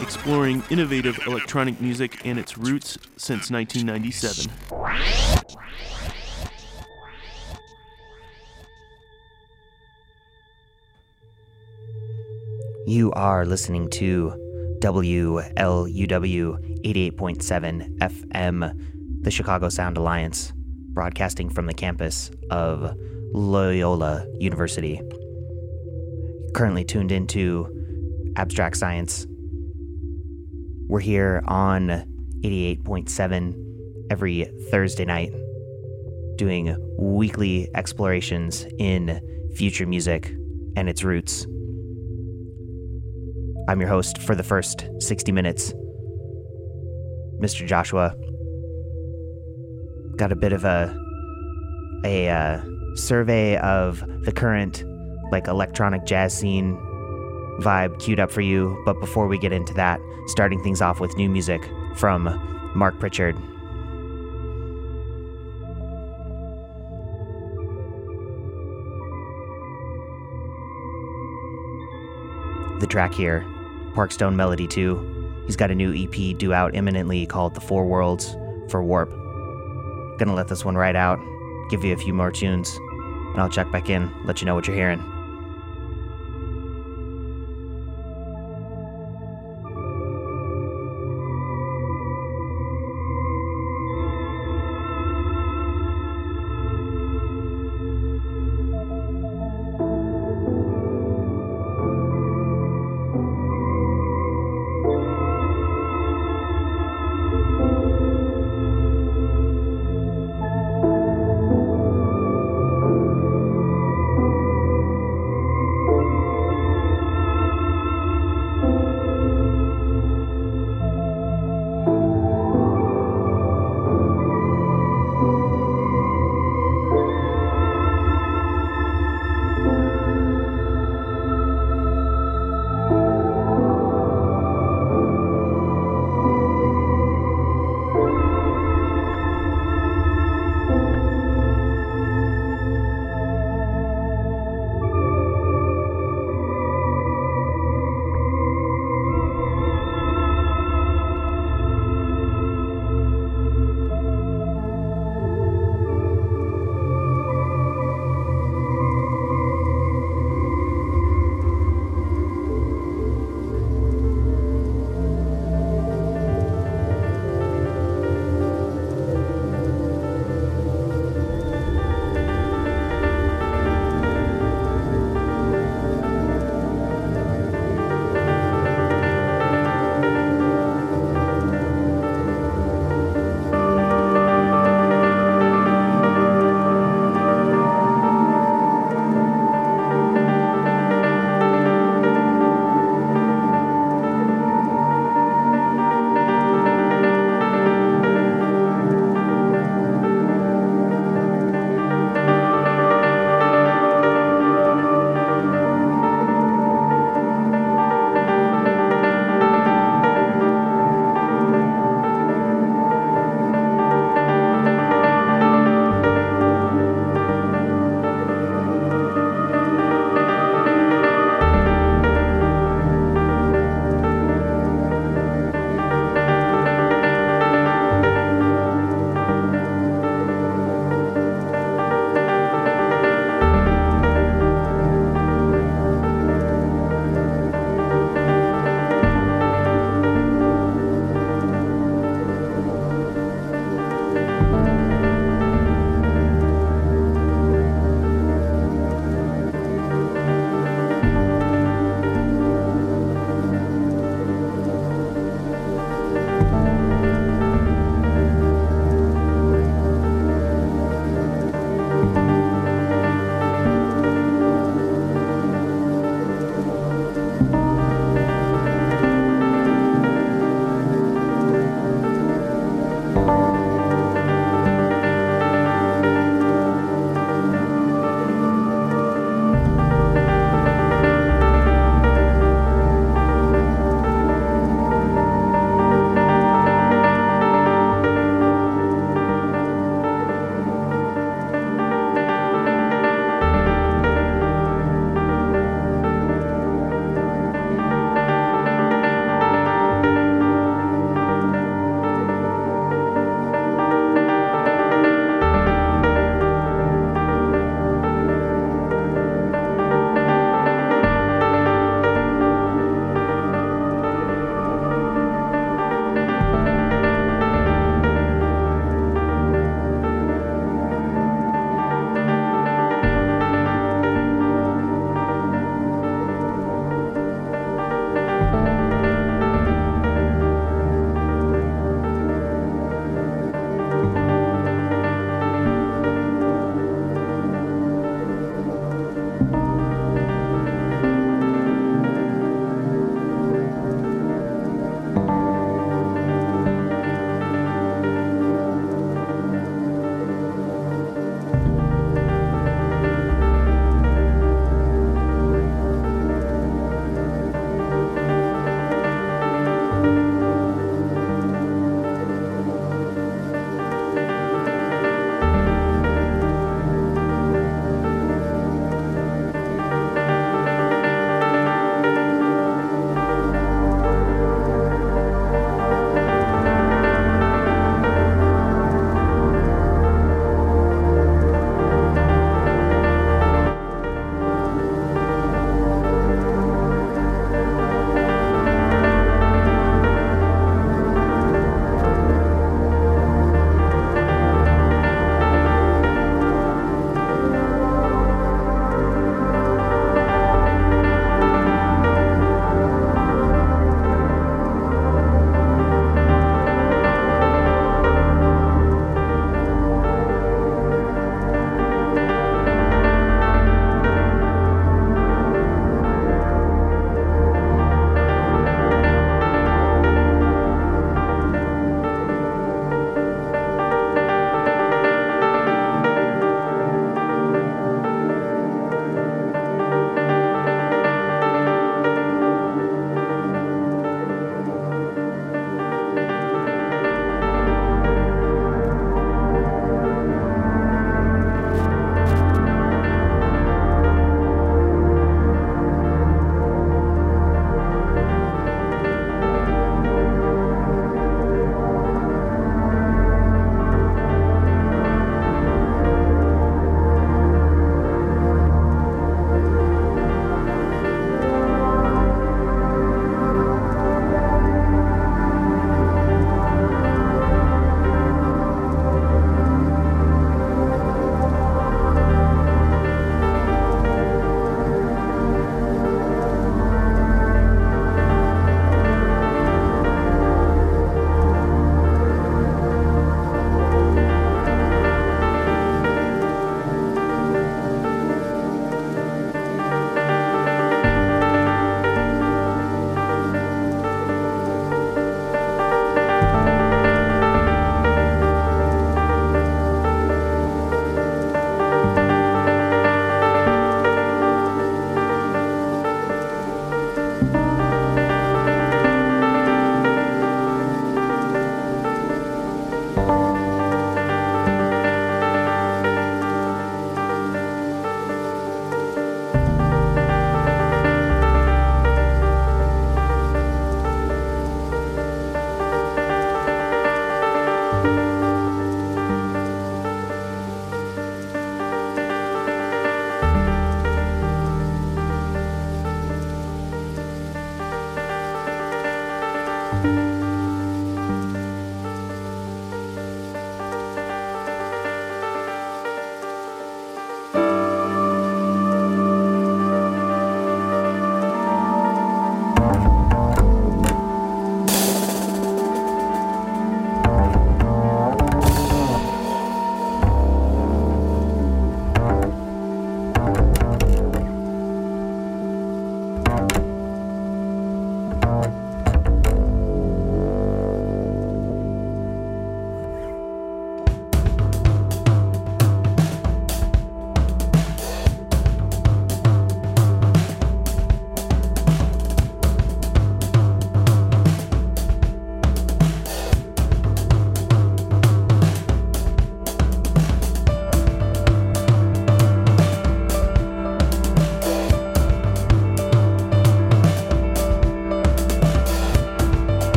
Exploring innovative electronic music and its roots since 1997. You are listening to WLUW 88.7 FM, the Chicago Sound Alliance, broadcasting from the campus of Loyola University. Currently tuned into Abstract Science. We're here on 88.7 every Thursday night, doing weekly explorations in future music and its roots. I'm your host for the first 60 minutes, Mr. Joshua. Got a bit of a a uh, survey of the current like electronic jazz scene vibe queued up for you, but before we get into that, starting things off with new music from Mark Pritchard. The track here Parkstone Melody 2. He's got a new EP due out imminently called The Four Worlds for Warp. Gonna let this one ride out, give you a few more tunes, and I'll check back in, let you know what you're hearing.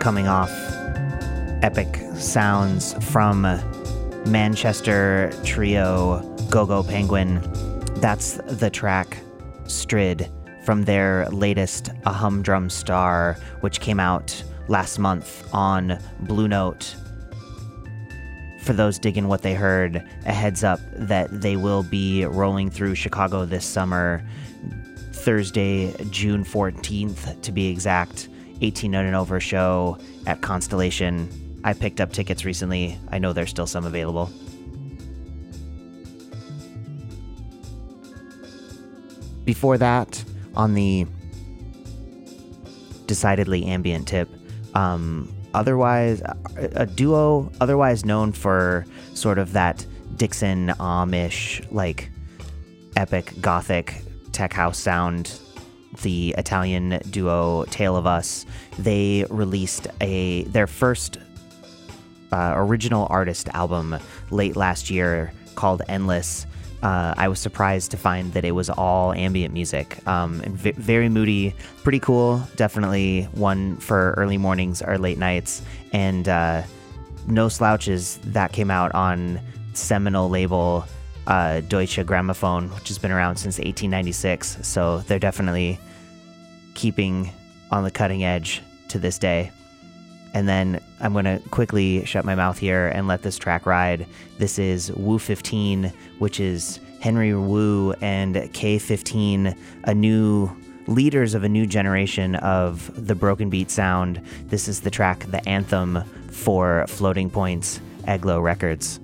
Coming off epic sounds from uh, Manchester trio Gogo Penguin. That's the track Strid from their latest A Humdrum Star, which came out last month on Blue Note. For those digging what they heard, a heads up that they will be rolling through Chicago this summer, Thursday, June 14th to be exact. 18 and over show at Constellation. I picked up tickets recently. I know there's still some available. Before that, on the decidedly ambient tip, um, otherwise, a duo otherwise known for sort of that Dixon Amish, like epic gothic tech house sound the Italian duo Tale of Us, they released a their first uh, original artist album late last year called Endless. Uh, I was surprised to find that it was all ambient music um, and v- very moody, pretty cool. Definitely one for early mornings or late nights. And uh, no slouches that came out on seminal label uh, Deutsche Grammophon, which has been around since 1896. So they're definitely keeping on the cutting edge to this day. And then I'm going to quickly shut my mouth here and let this track ride. This is Wu 15, which is Henry Wu and K15, a new leaders of a new generation of the broken beat sound. This is the track, the anthem for Floating Points, Eglo Records.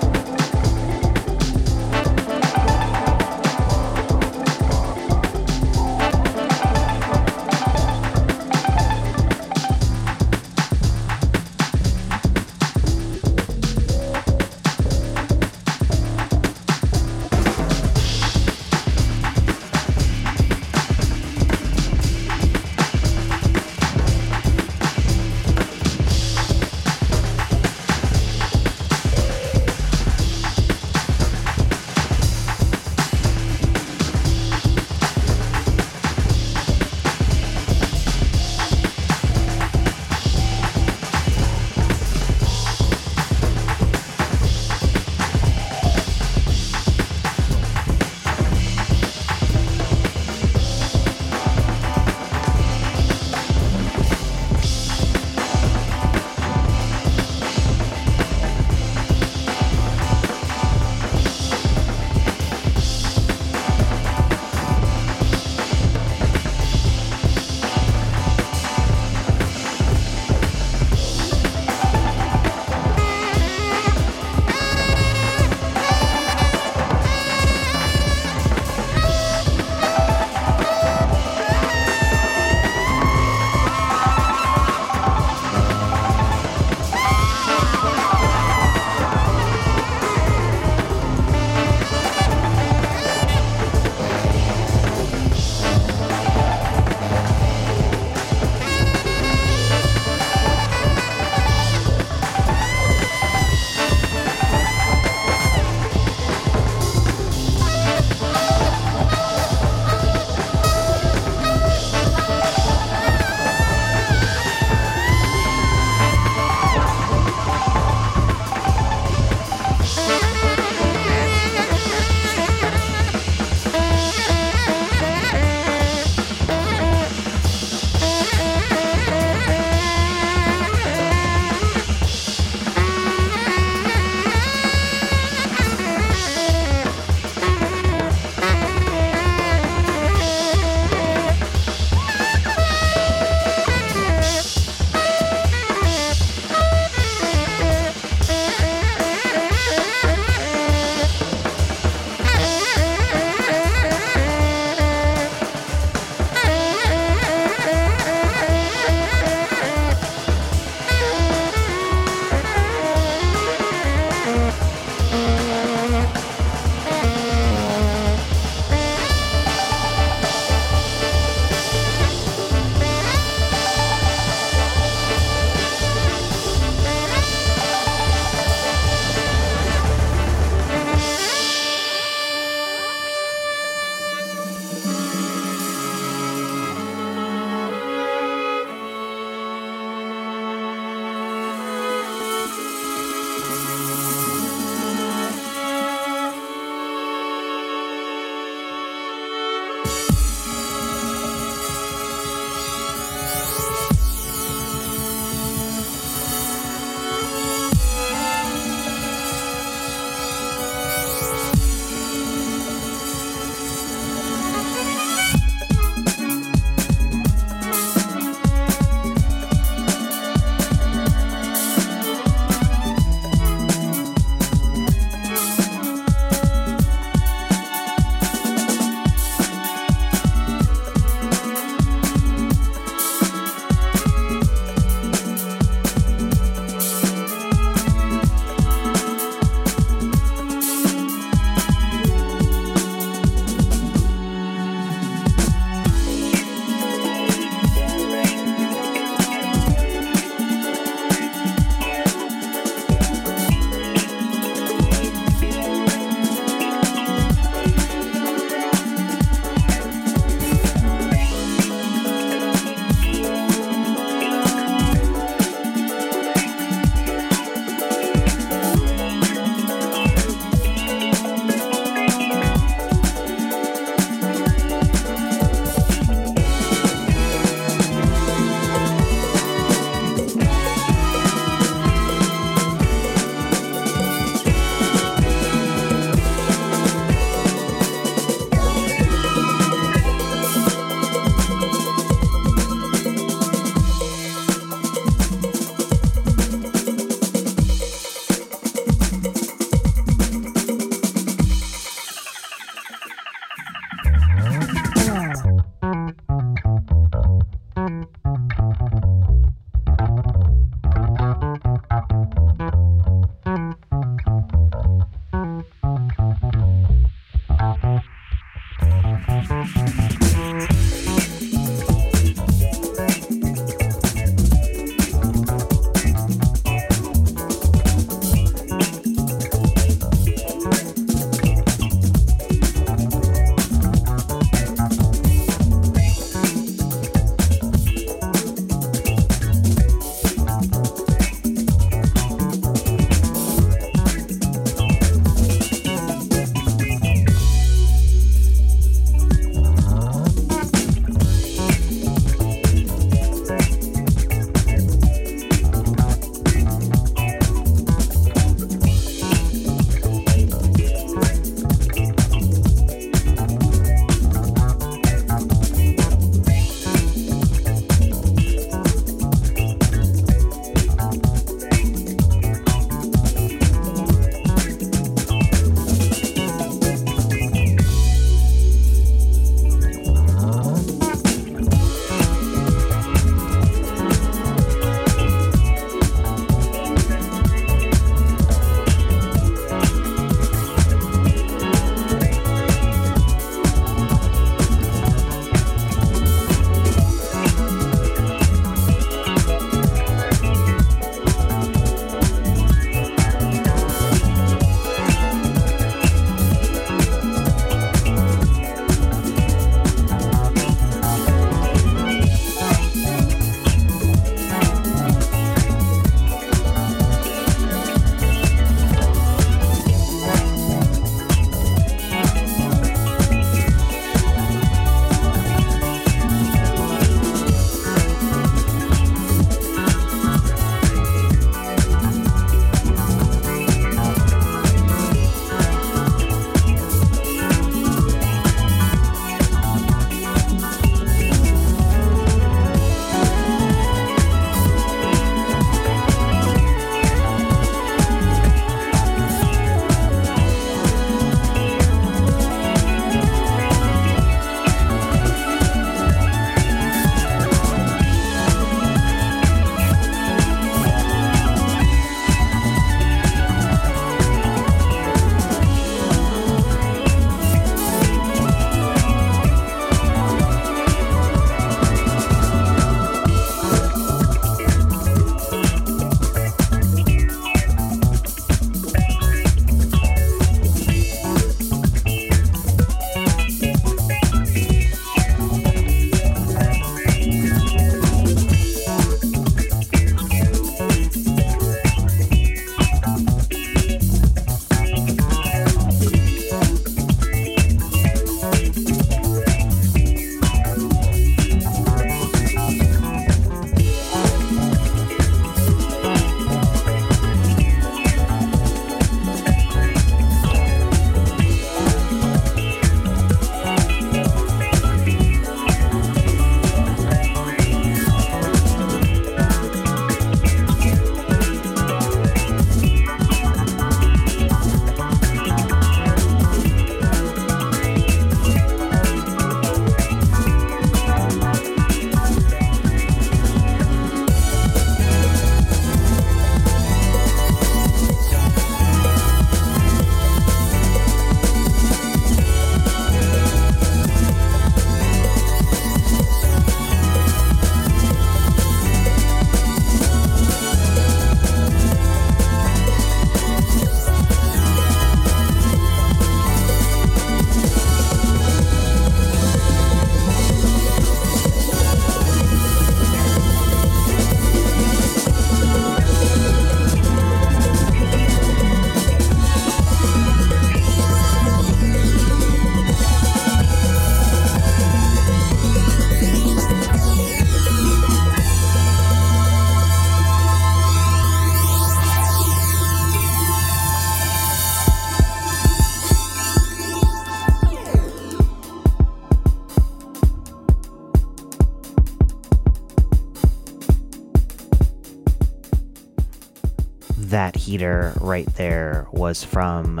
Heater right there was from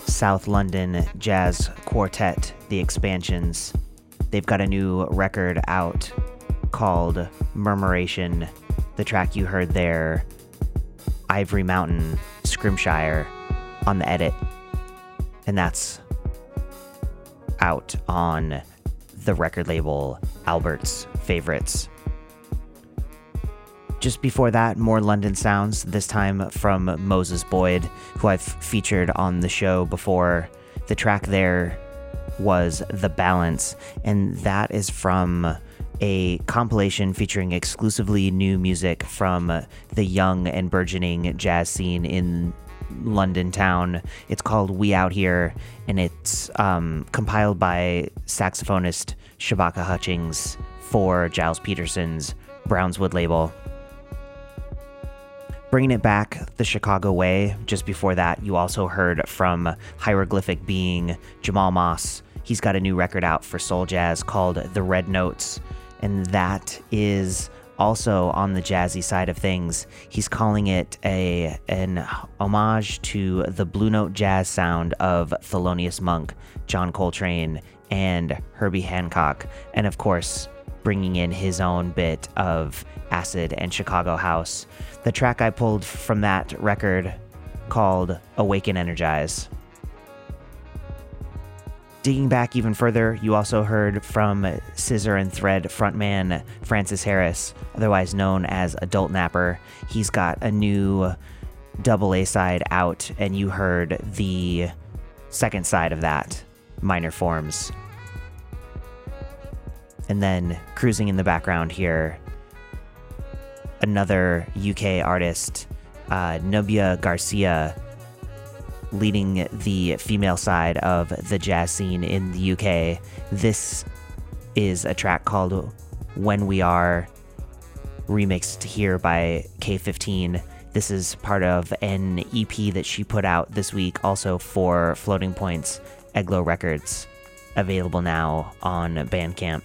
South London Jazz Quartet, The Expansions. They've got a new record out called Murmuration. The track you heard there, Ivory Mountain, Scrimshire, on the edit. And that's out on the record label Albert's Favorites. Just before that, more London sounds, this time from Moses Boyd, who I've featured on the show before. The track there was The Balance, and that is from a compilation featuring exclusively new music from the young and burgeoning jazz scene in London town. It's called We Out Here, and it's um, compiled by saxophonist Shabaka Hutchings for Gilles Peterson's Brownswood label. Bringing it back the Chicago way, just before that, you also heard from Hieroglyphic Being Jamal Moss. He's got a new record out for soul jazz called The Red Notes, and that is also on the jazzy side of things. He's calling it a an homage to the blue note jazz sound of Thelonious Monk, John Coltrane, and Herbie Hancock, and of course, bringing in his own bit of acid and Chicago house. The track I pulled from that record called Awaken Energize. Digging back even further, you also heard from Scissor and Thread frontman Francis Harris, otherwise known as Adultnapper. He's got a new double A side out, and you heard the second side of that, Minor Forms. And then cruising in the background here, another UK artist, uh, Nubya Garcia, leading the female side of the jazz scene in the UK. This is a track called When We Are, remixed here by K15. This is part of an EP that she put out this week, also for Floating Points Eglo Records, available now on Bandcamp.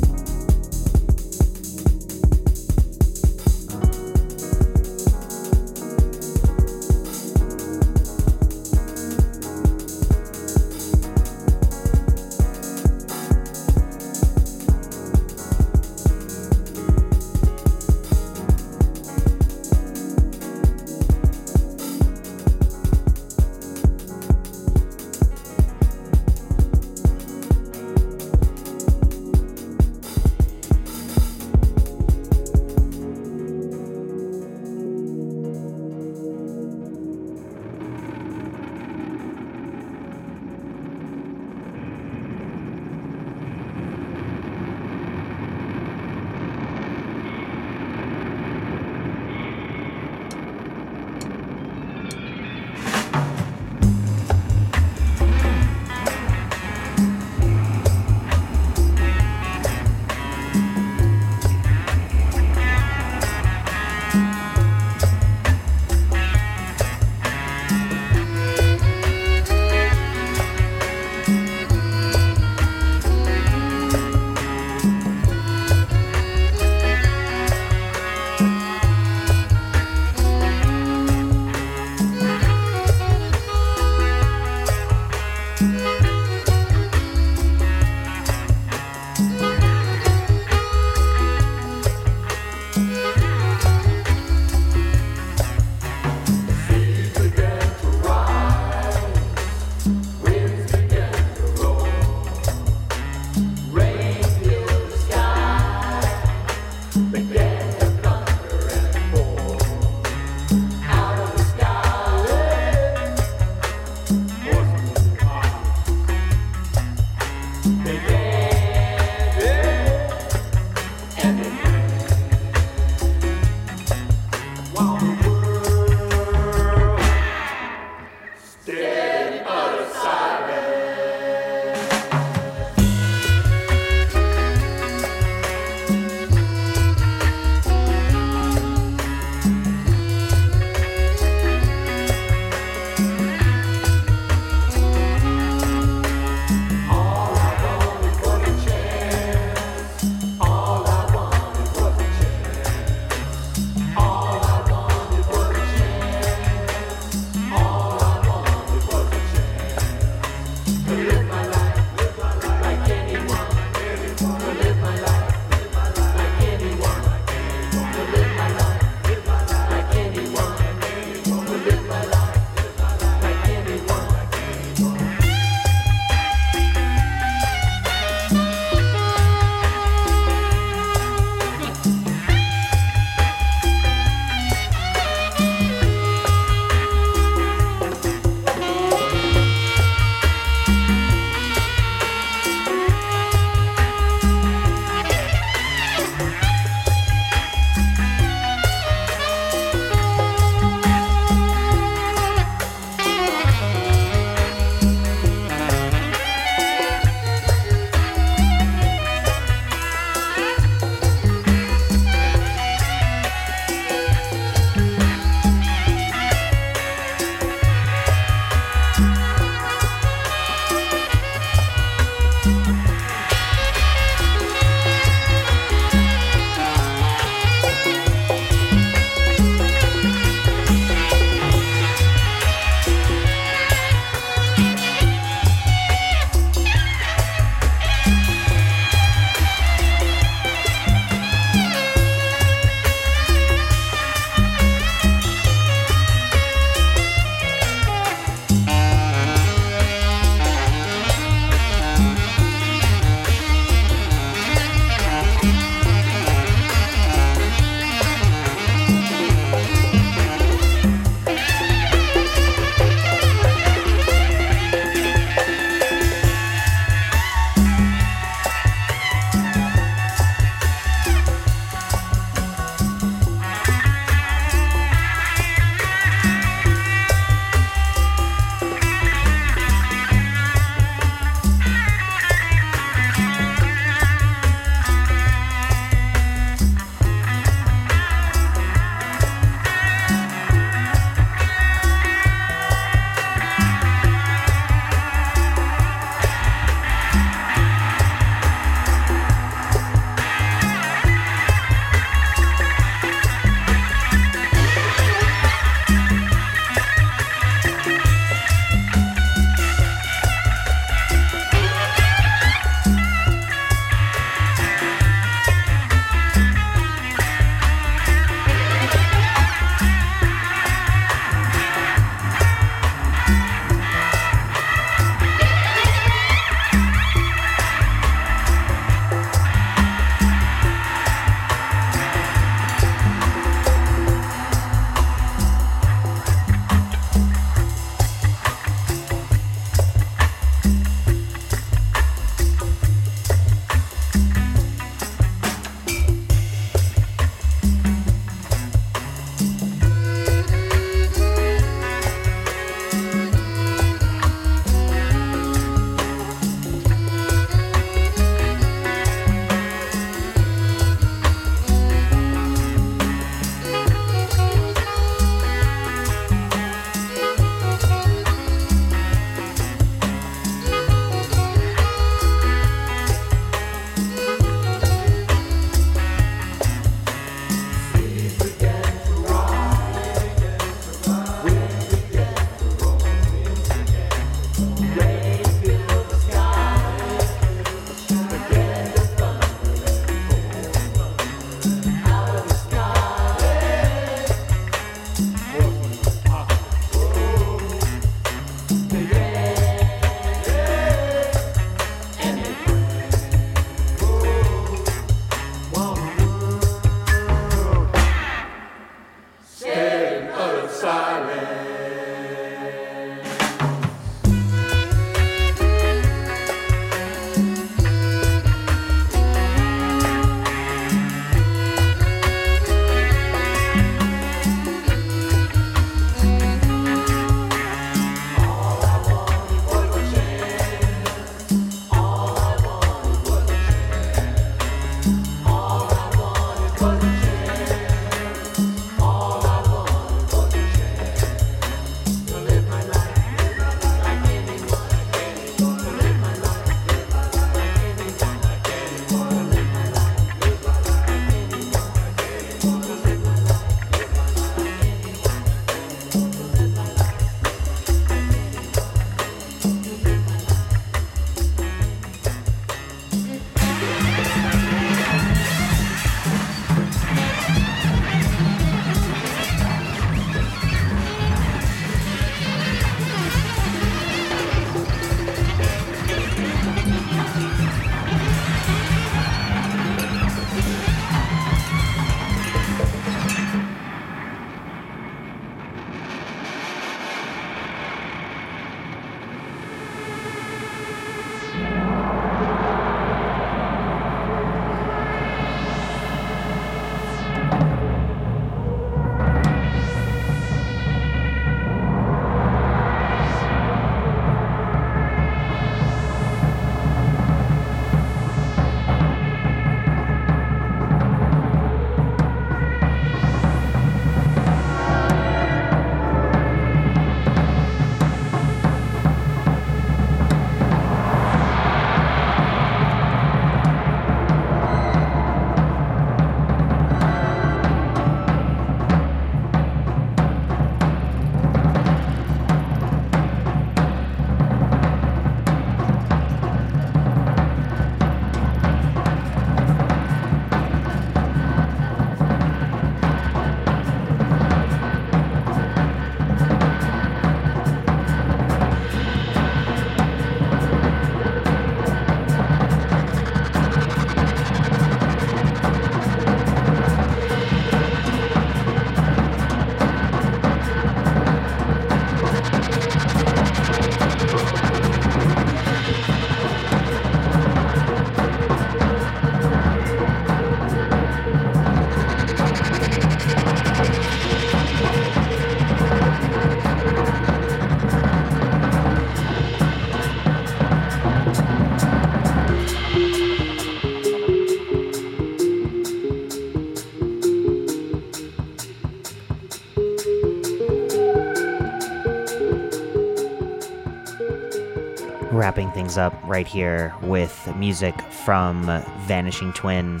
Things up right here with music from Vanishing Twin,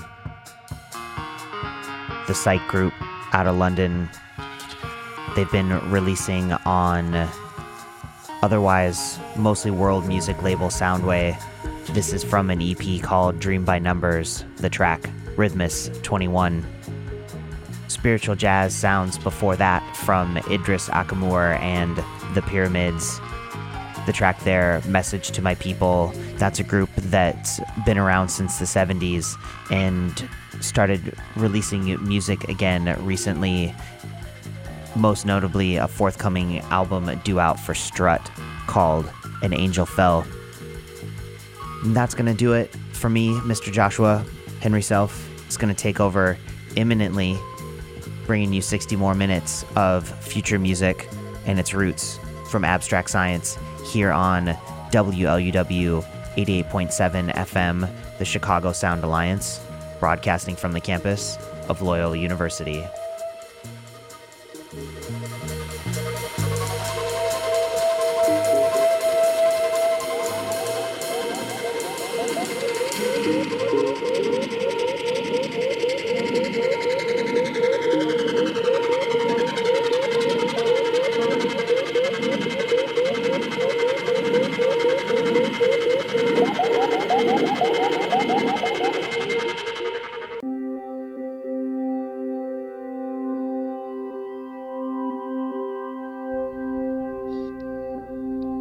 the psych group out of London. They've been releasing on otherwise mostly world music label Soundway. This is from an EP called Dream by Numbers, the track Rhythmus 21. Spiritual jazz sounds before that from Idris Ackamoor and the Pyramids. The track there, Message to My People, that's a group that's been around since the 70s and started releasing music again recently. Most notably, a forthcoming album due out for Strut called An Angel Fell. And that's going to do it for me, Mr. Joshua. Henry Self is going to take over imminently, bringing you 60 more minutes of future music and its roots from abstract science here on WLUW 88.7 FM, the Chicago Sound Alliance, broadcasting from the campus of Loyola University.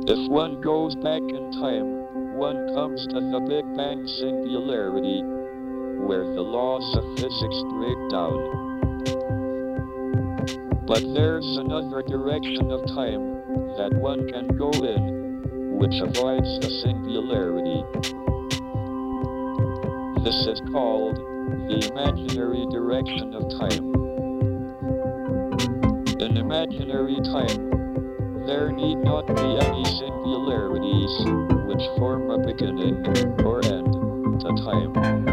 If one goes back in time, one comes to the Big Bang singularity, where the laws of physics break down. But there's another direction of time that one can go in, which avoids the singularity. This is called the imaginary direction of time. In imaginary time, there need not be any singularities which form a beginning or end to time.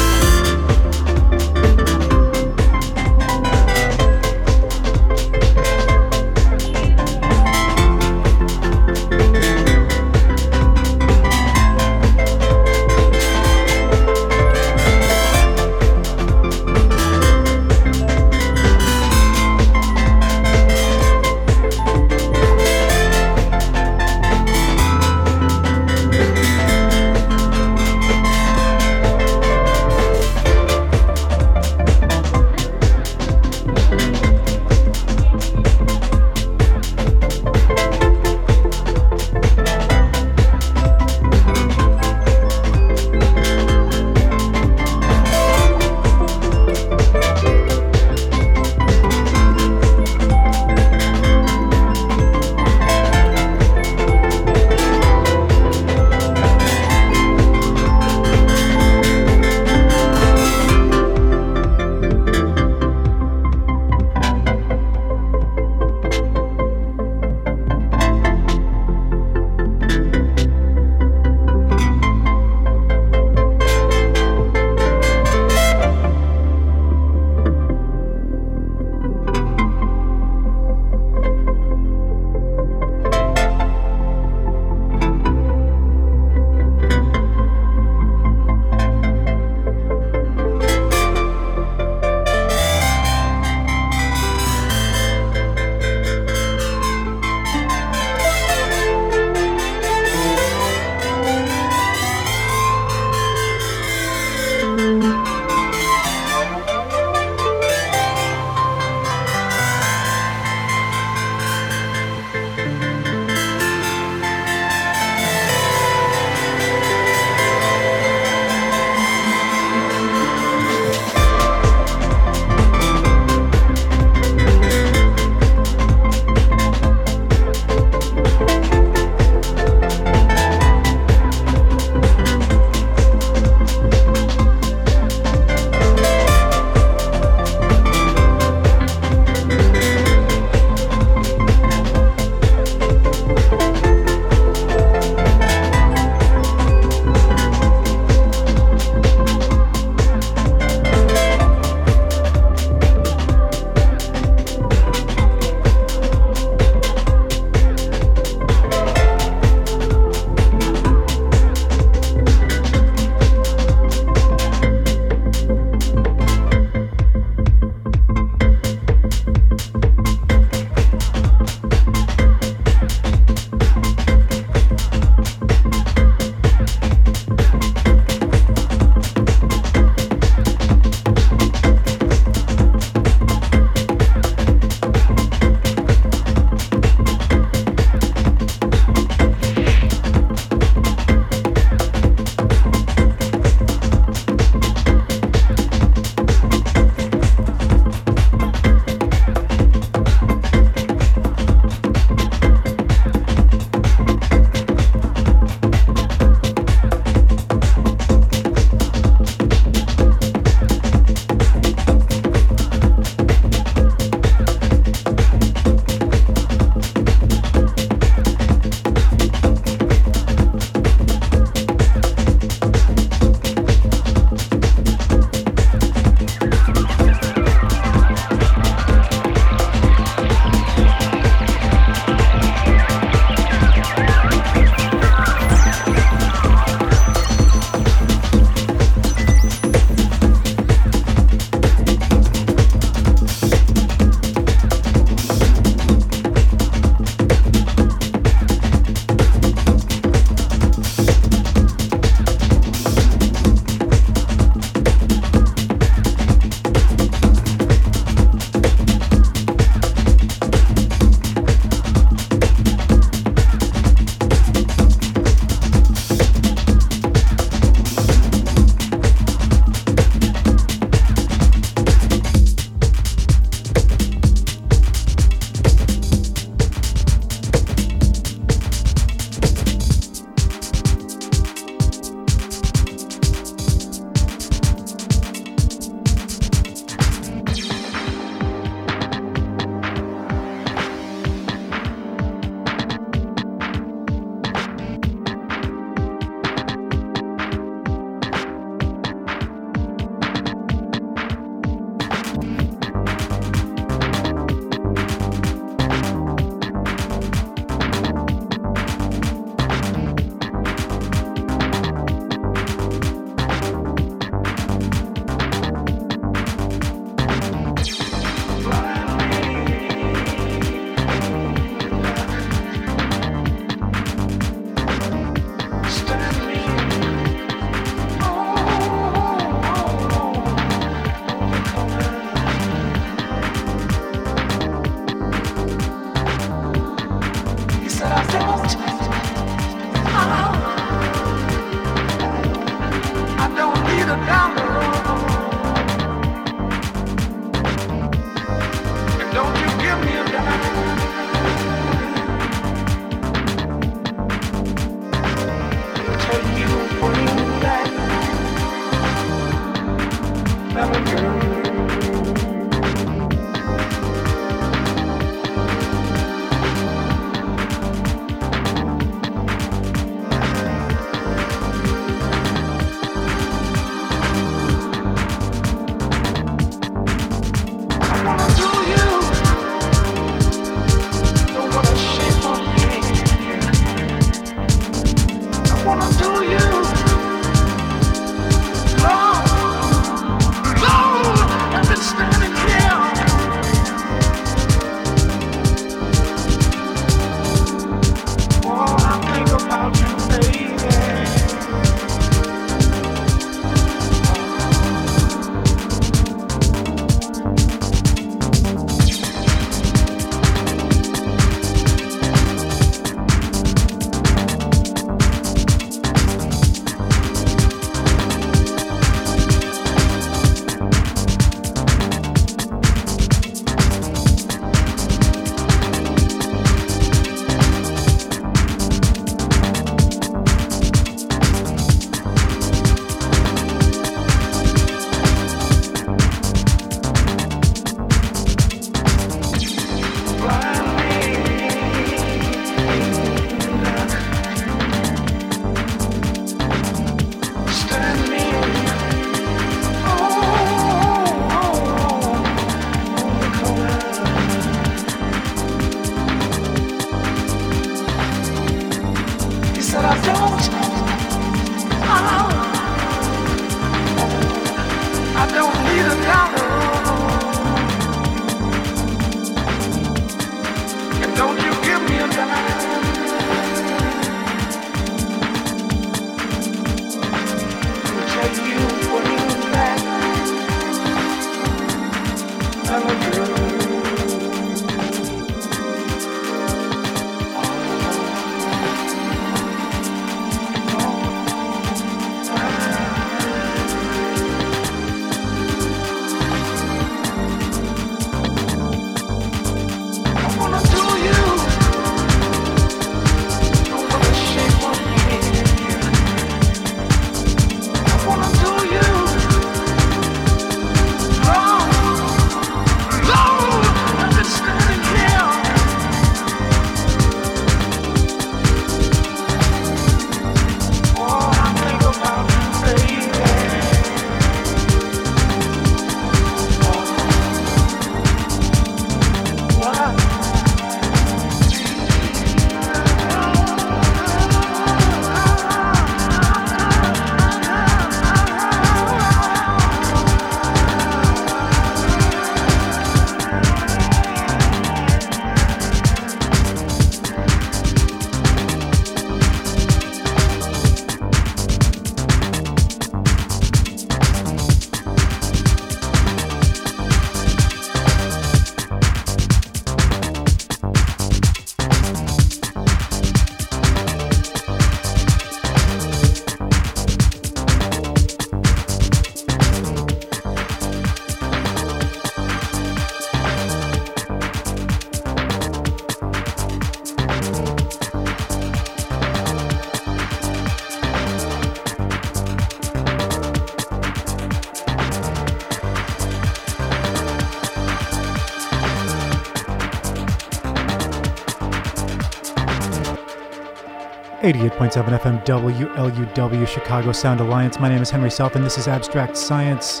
88.7 FM WLUW Chicago Sound Alliance. My name is Henry Self, and this is Abstract Science.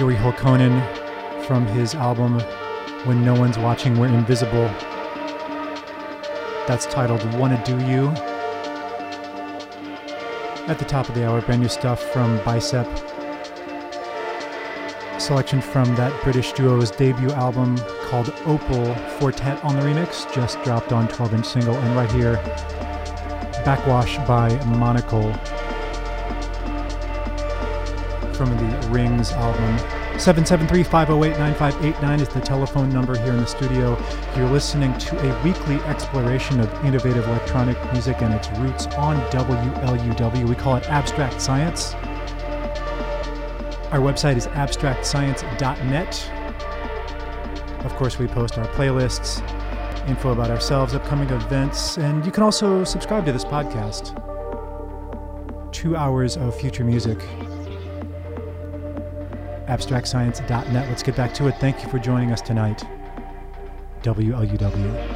Jori Hulkkonen from his album When No One's Watching, We're Invisible. That's titled Wanna Do You. At the top of the hour, brand new stuff from Bicep. Selection from that British duo's debut album Opal Four Tet on the remix, just dropped on 12 inch single, and right here, Backwash by Monocle from the Rings album. 773 508 9589 is the telephone number here in the studio. You're listening to a weekly exploration of innovative electronic music and its roots on WLUW. We call it Abstract Science. Our website is abstractscience.net. Of course, we post our playlists, info about ourselves, upcoming events, and you can also subscribe to this podcast. Two hours of future music abstractscience.net. Let's get back to it. Thank you for joining us tonight. WLUW.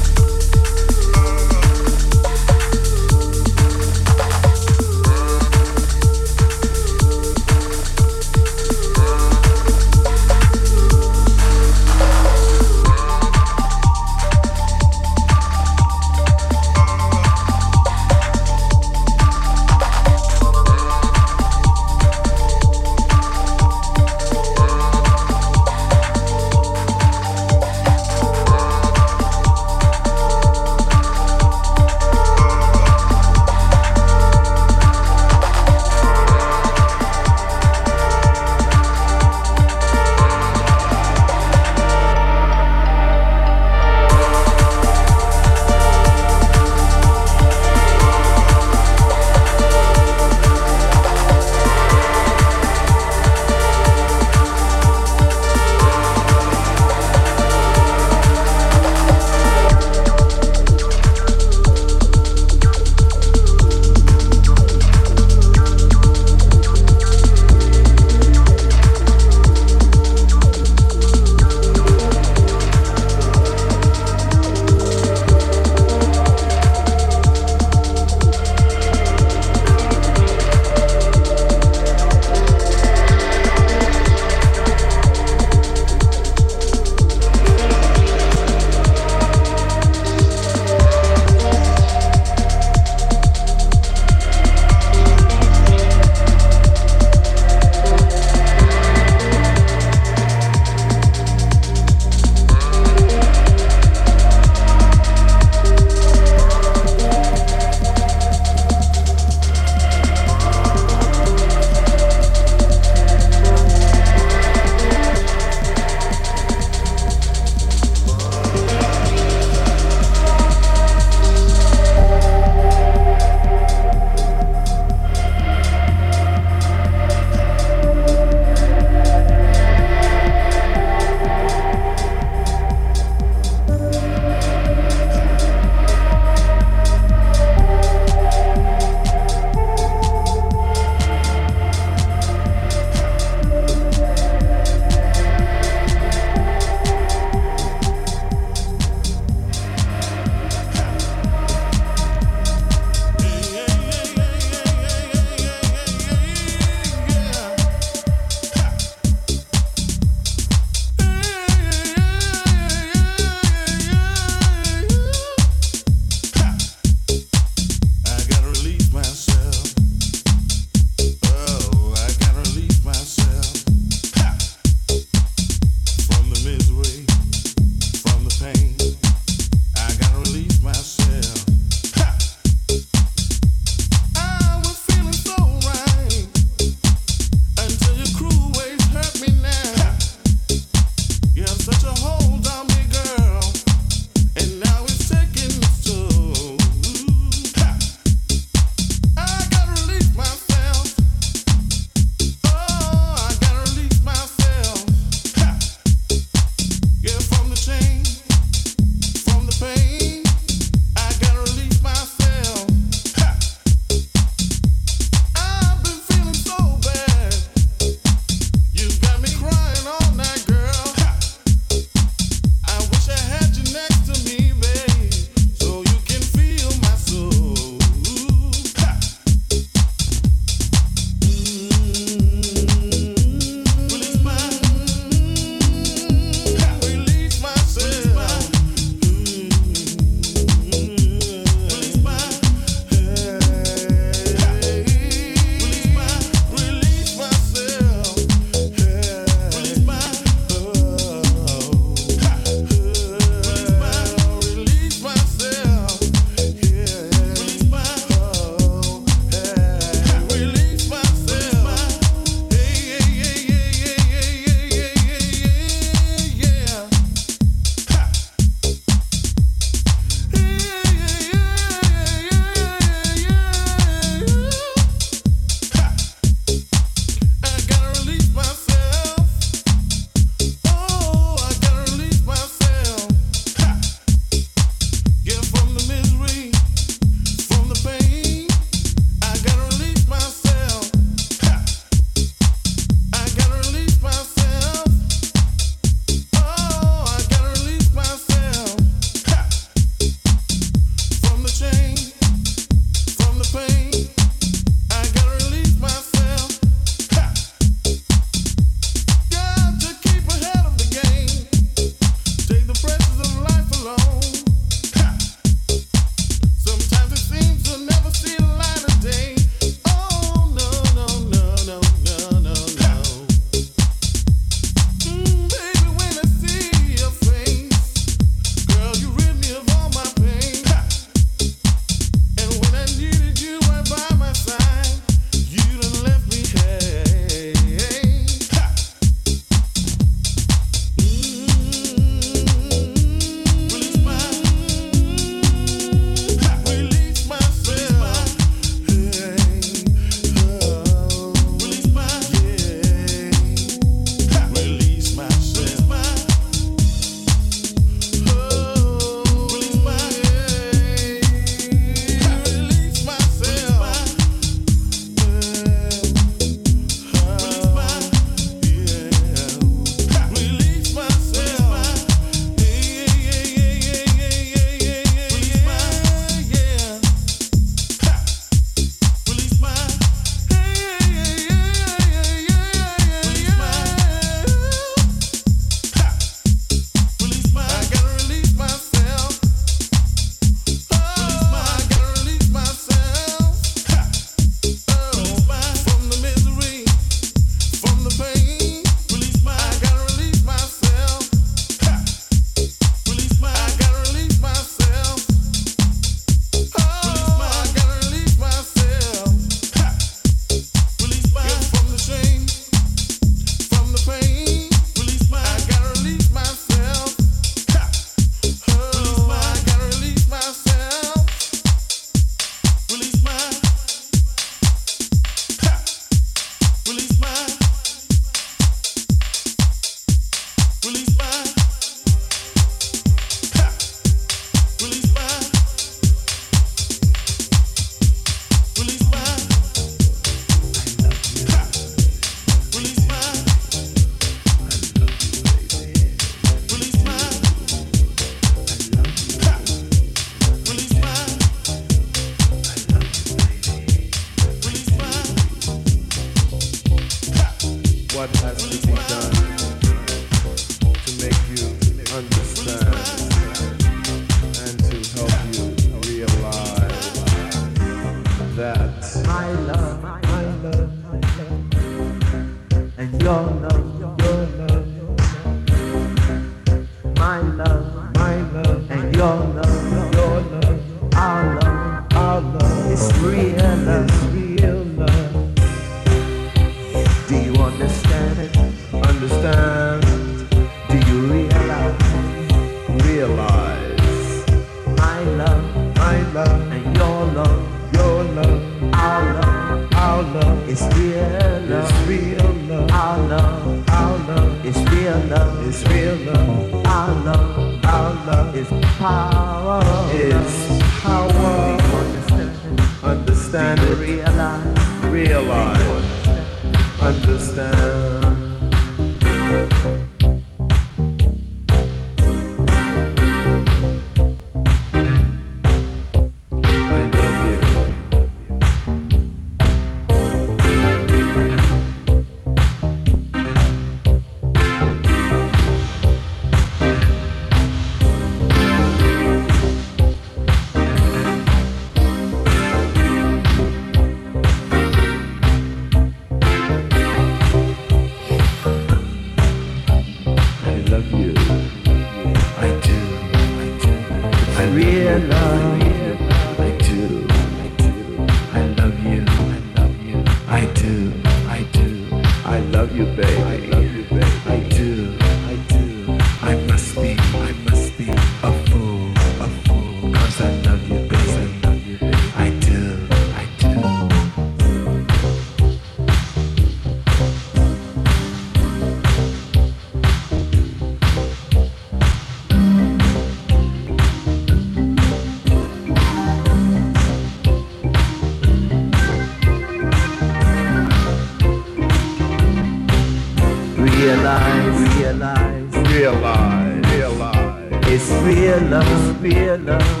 realize, realize, realize. It's real love, it's real love.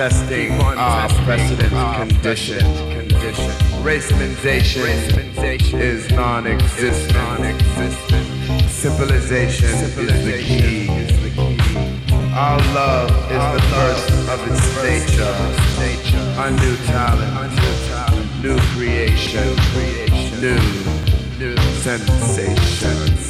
Testing our precedent condition. condition. Racemanization is non-existent. non-existent. Civilization, is the key. Our love is the first of its nature. nature. Our new talent, new creation, new, new sensation.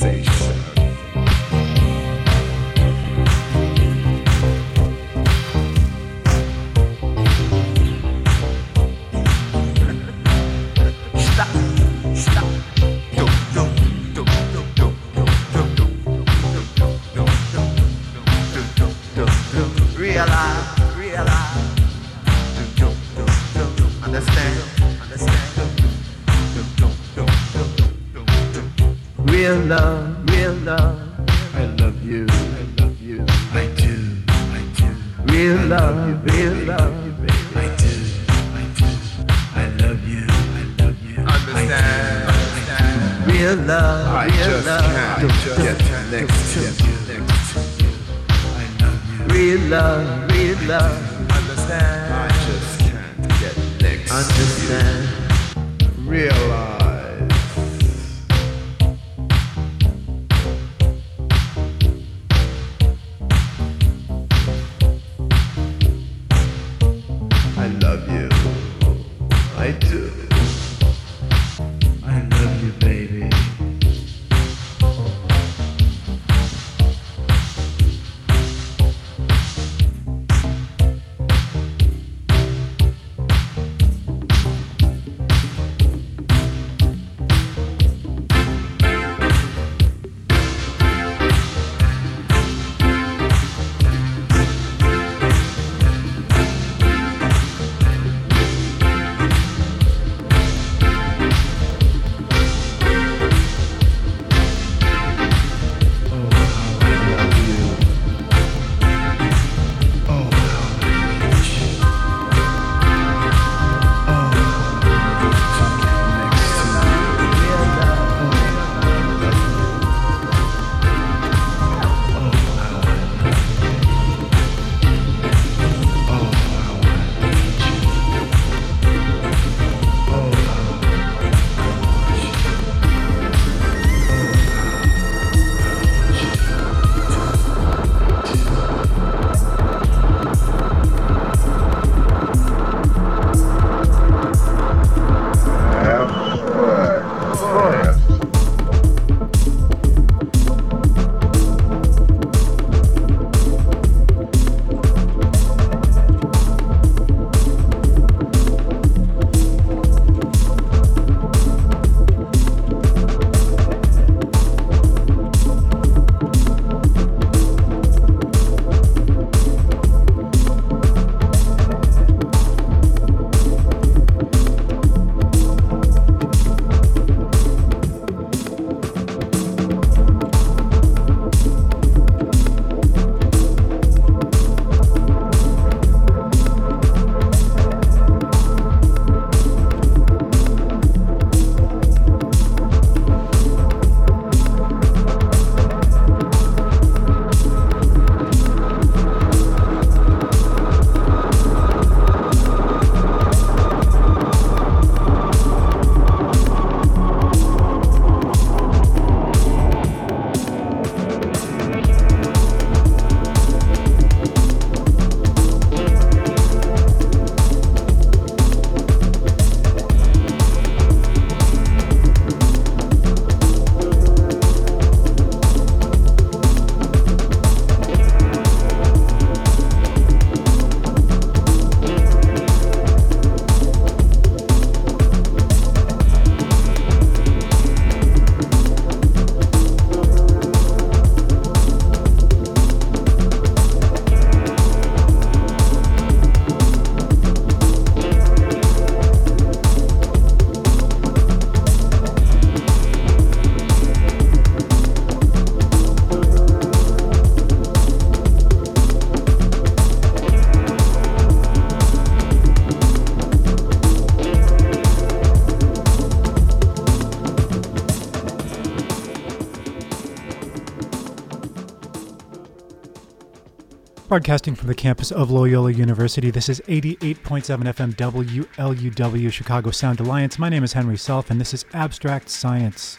Broadcasting from the campus of Loyola University, this is 88.7 FM WLUW Chicago Sound Alliance. My name is Henry Self, and this is Abstract Science,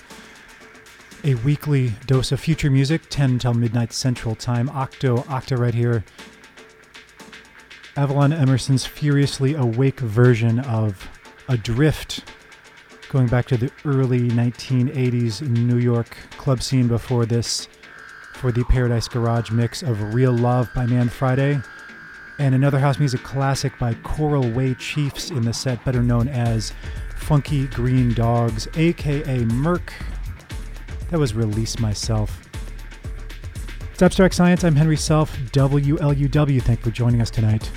a weekly dose of future music, 10 till midnight Central Time. Octo, Octa right here. Avalon Emerson's furiously awake version of Adrift, going back to the early 1980s New York club scene before this for the Paradise Garage mix of Real Love by Man Friday, and another house music classic by Coral Way Chiefs in the set, better known as Funky Green Dogs, aka Murk. That was Release Myself. It's Abstract Science. I'm Henry Self, WLUW. Thank you for joining us tonight.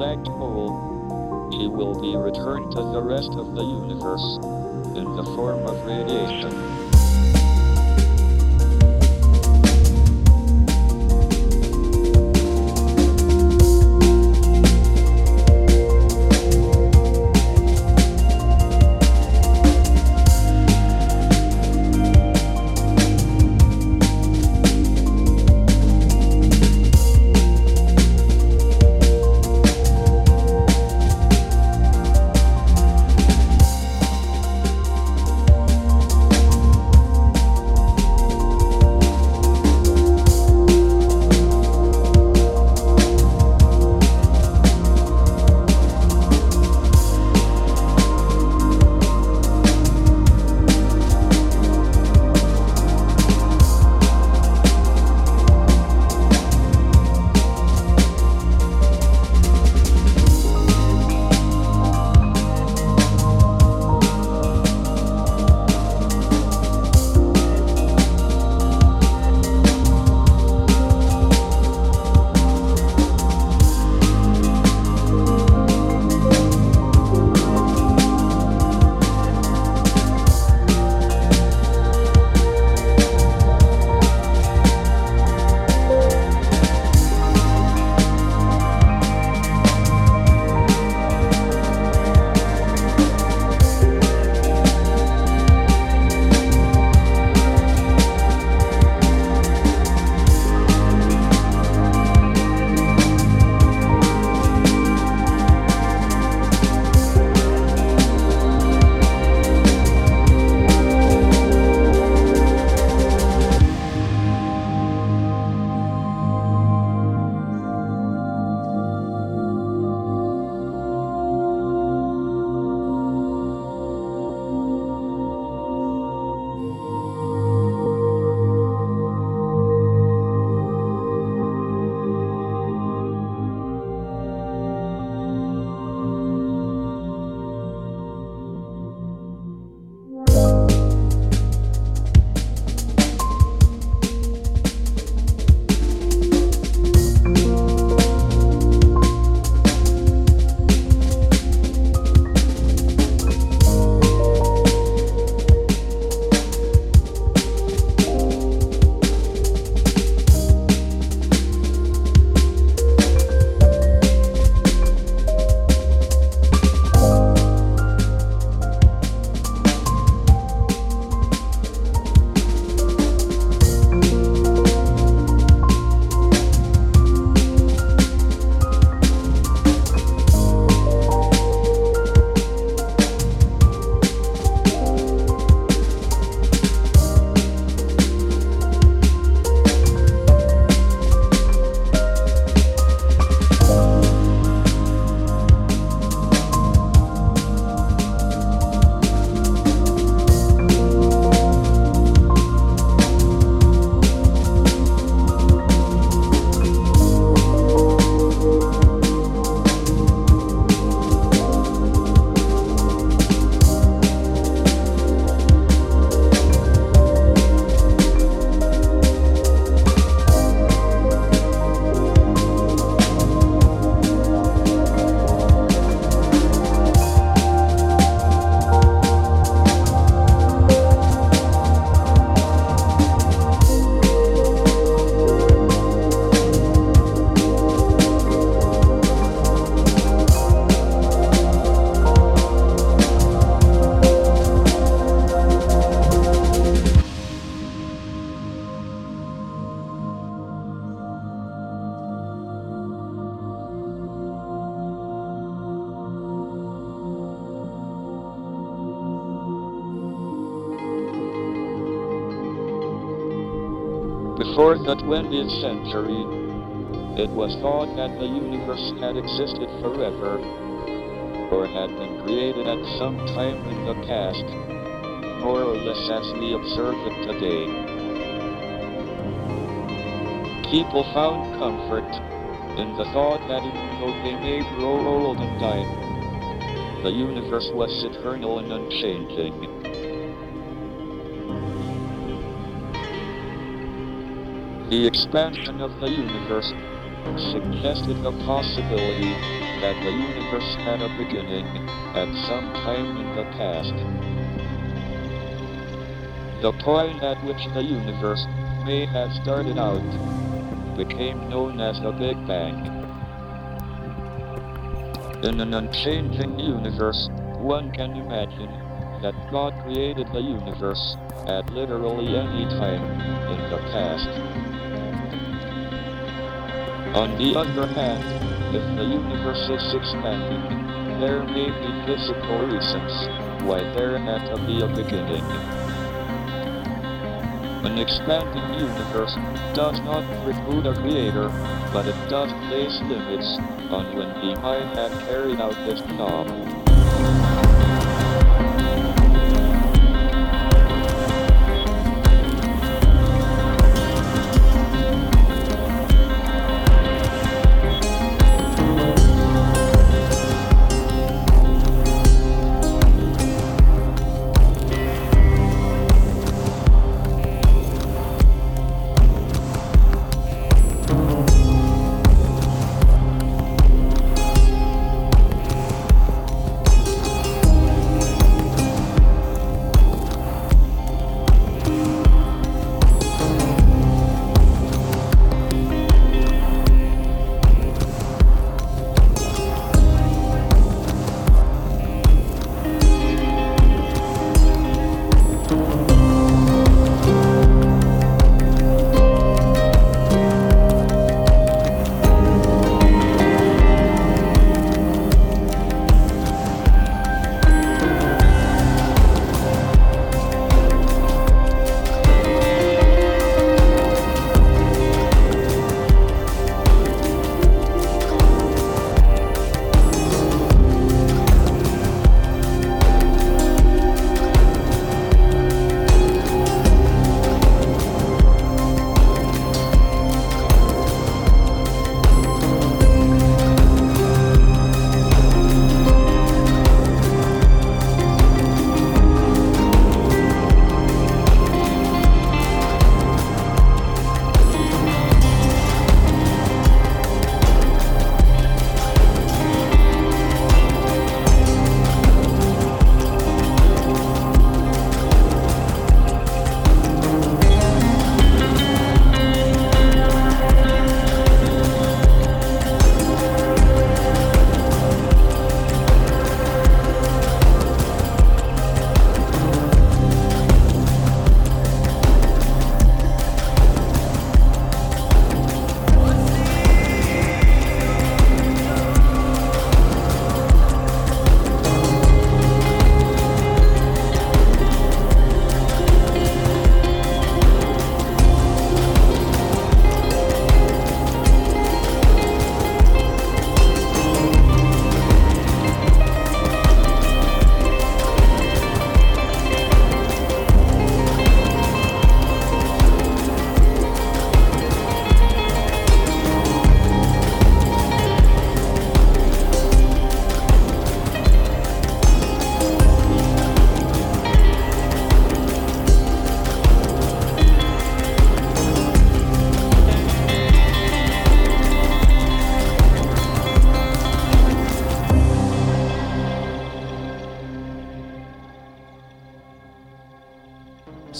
thankful. He will be returned to the rest of the the 20th century, it was thought that the universe had existed forever, or had been created at some time in the past, more or less as we observe it today. People found comfort in the thought that even though they may grow old and die, the universe was eternal and unchanging. The expansion of the universe suggested the possibility that the universe had a beginning at some time in the past. The point at which the universe may have started out became known as the Big Bang. In an unchanging universe, one can imagine that God created the universe at literally any time in the past. On the other hand, if the universe is expanding, there may be physical reasons why there had to be a beginning. An expanding universe does not preclude a creator, but it does place limits on when he might have carried out his job.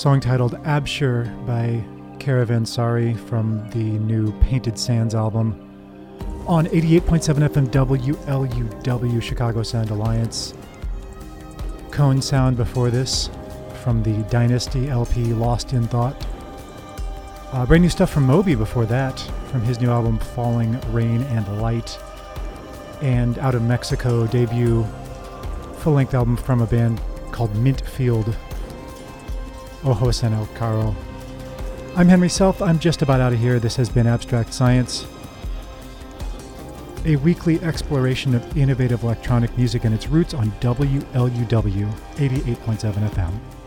Song titled Abshur by Caravansary from the new Painted Sands album on 88.7 FM WLUW Chicago Sound Alliance. Cone Sound before this from the Dynasty LP Lost in Thought. Uh, brand new stuff from Moby before that from his new album Falling Rain and Light. And out of Mexico, debut full length album from a band called Mint Field Ojos en el Carro. I'm Henry Self. I'm just about out of here. This has been Abstract Science, a weekly exploration of innovative electronic music and its roots on WLUW 88.7 FM.